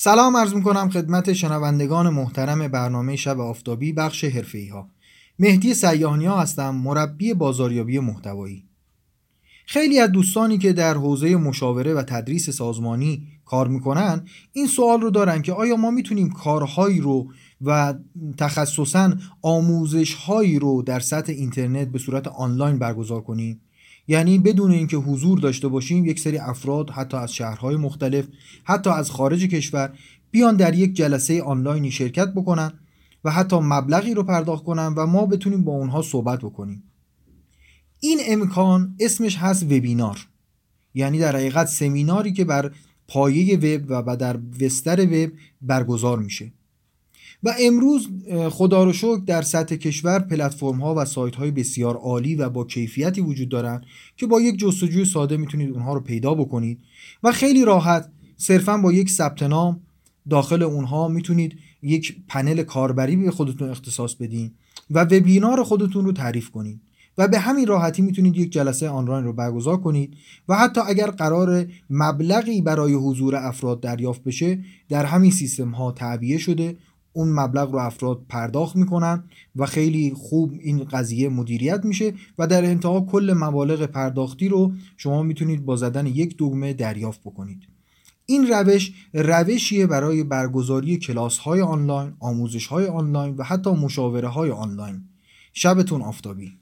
سلام عرض می‌کنم خدمت شنوندگان محترم برنامه شب آفتابی بخش حرفه‌ای ها مهدی سیاهنیا هستم مربی بازاریابی محتوایی. خیلی از دوستانی که در حوزه مشاوره و تدریس سازمانی کار می‌کنن این سوال رو دارن که آیا ما می‌تونیم کارهایی رو و تخصصا آموزش هایی رو در سطح اینترنت به صورت آنلاین برگزار کنیم؟ یعنی بدون اینکه حضور داشته باشیم یک سری افراد حتی از شهرهای مختلف حتی از خارج کشور بیان در یک جلسه آنلاینی شرکت بکنن و حتی مبلغی رو پرداخت کنن و ما بتونیم با اونها صحبت بکنیم. این امکان اسمش هست وبینار. یعنی در حقیقت سمیناری که بر پایه وب و در وستر وب برگزار میشه. و امروز خدا رو شکر در سطح کشور پلتفرم ها و سایت های بسیار عالی و با کیفیتی وجود دارن که با یک جستجوی ساده می‌تونید اونها رو پیدا بکنید و خیلی راحت صرفا با یک ثبت نام داخل اونها می‌تونید یک پنل کاربری به خودتون اختصاص بدین و وبینار خودتون رو تعریف کنید و به همین راحتی می‌تونید یک جلسه آنلاین رو برگزار کنید و حتی اگر قرار مبلغی برای حضور افراد دریافت بشه در همین سیستم ها تعبیه شده اون مبلغ رو افراد پرداخت می‌کنن و خیلی خوب این قضیه مدیریت میشه و در انتها کل مبالغ پرداختی رو شما می‌تونید با زدن یک دگمه دریافت بکنید این روش روشیه برای برگزاری کلاس های آنلاین، آموزش های آنلاین و حتی مشاوره های آنلاین. شبتون آفتابی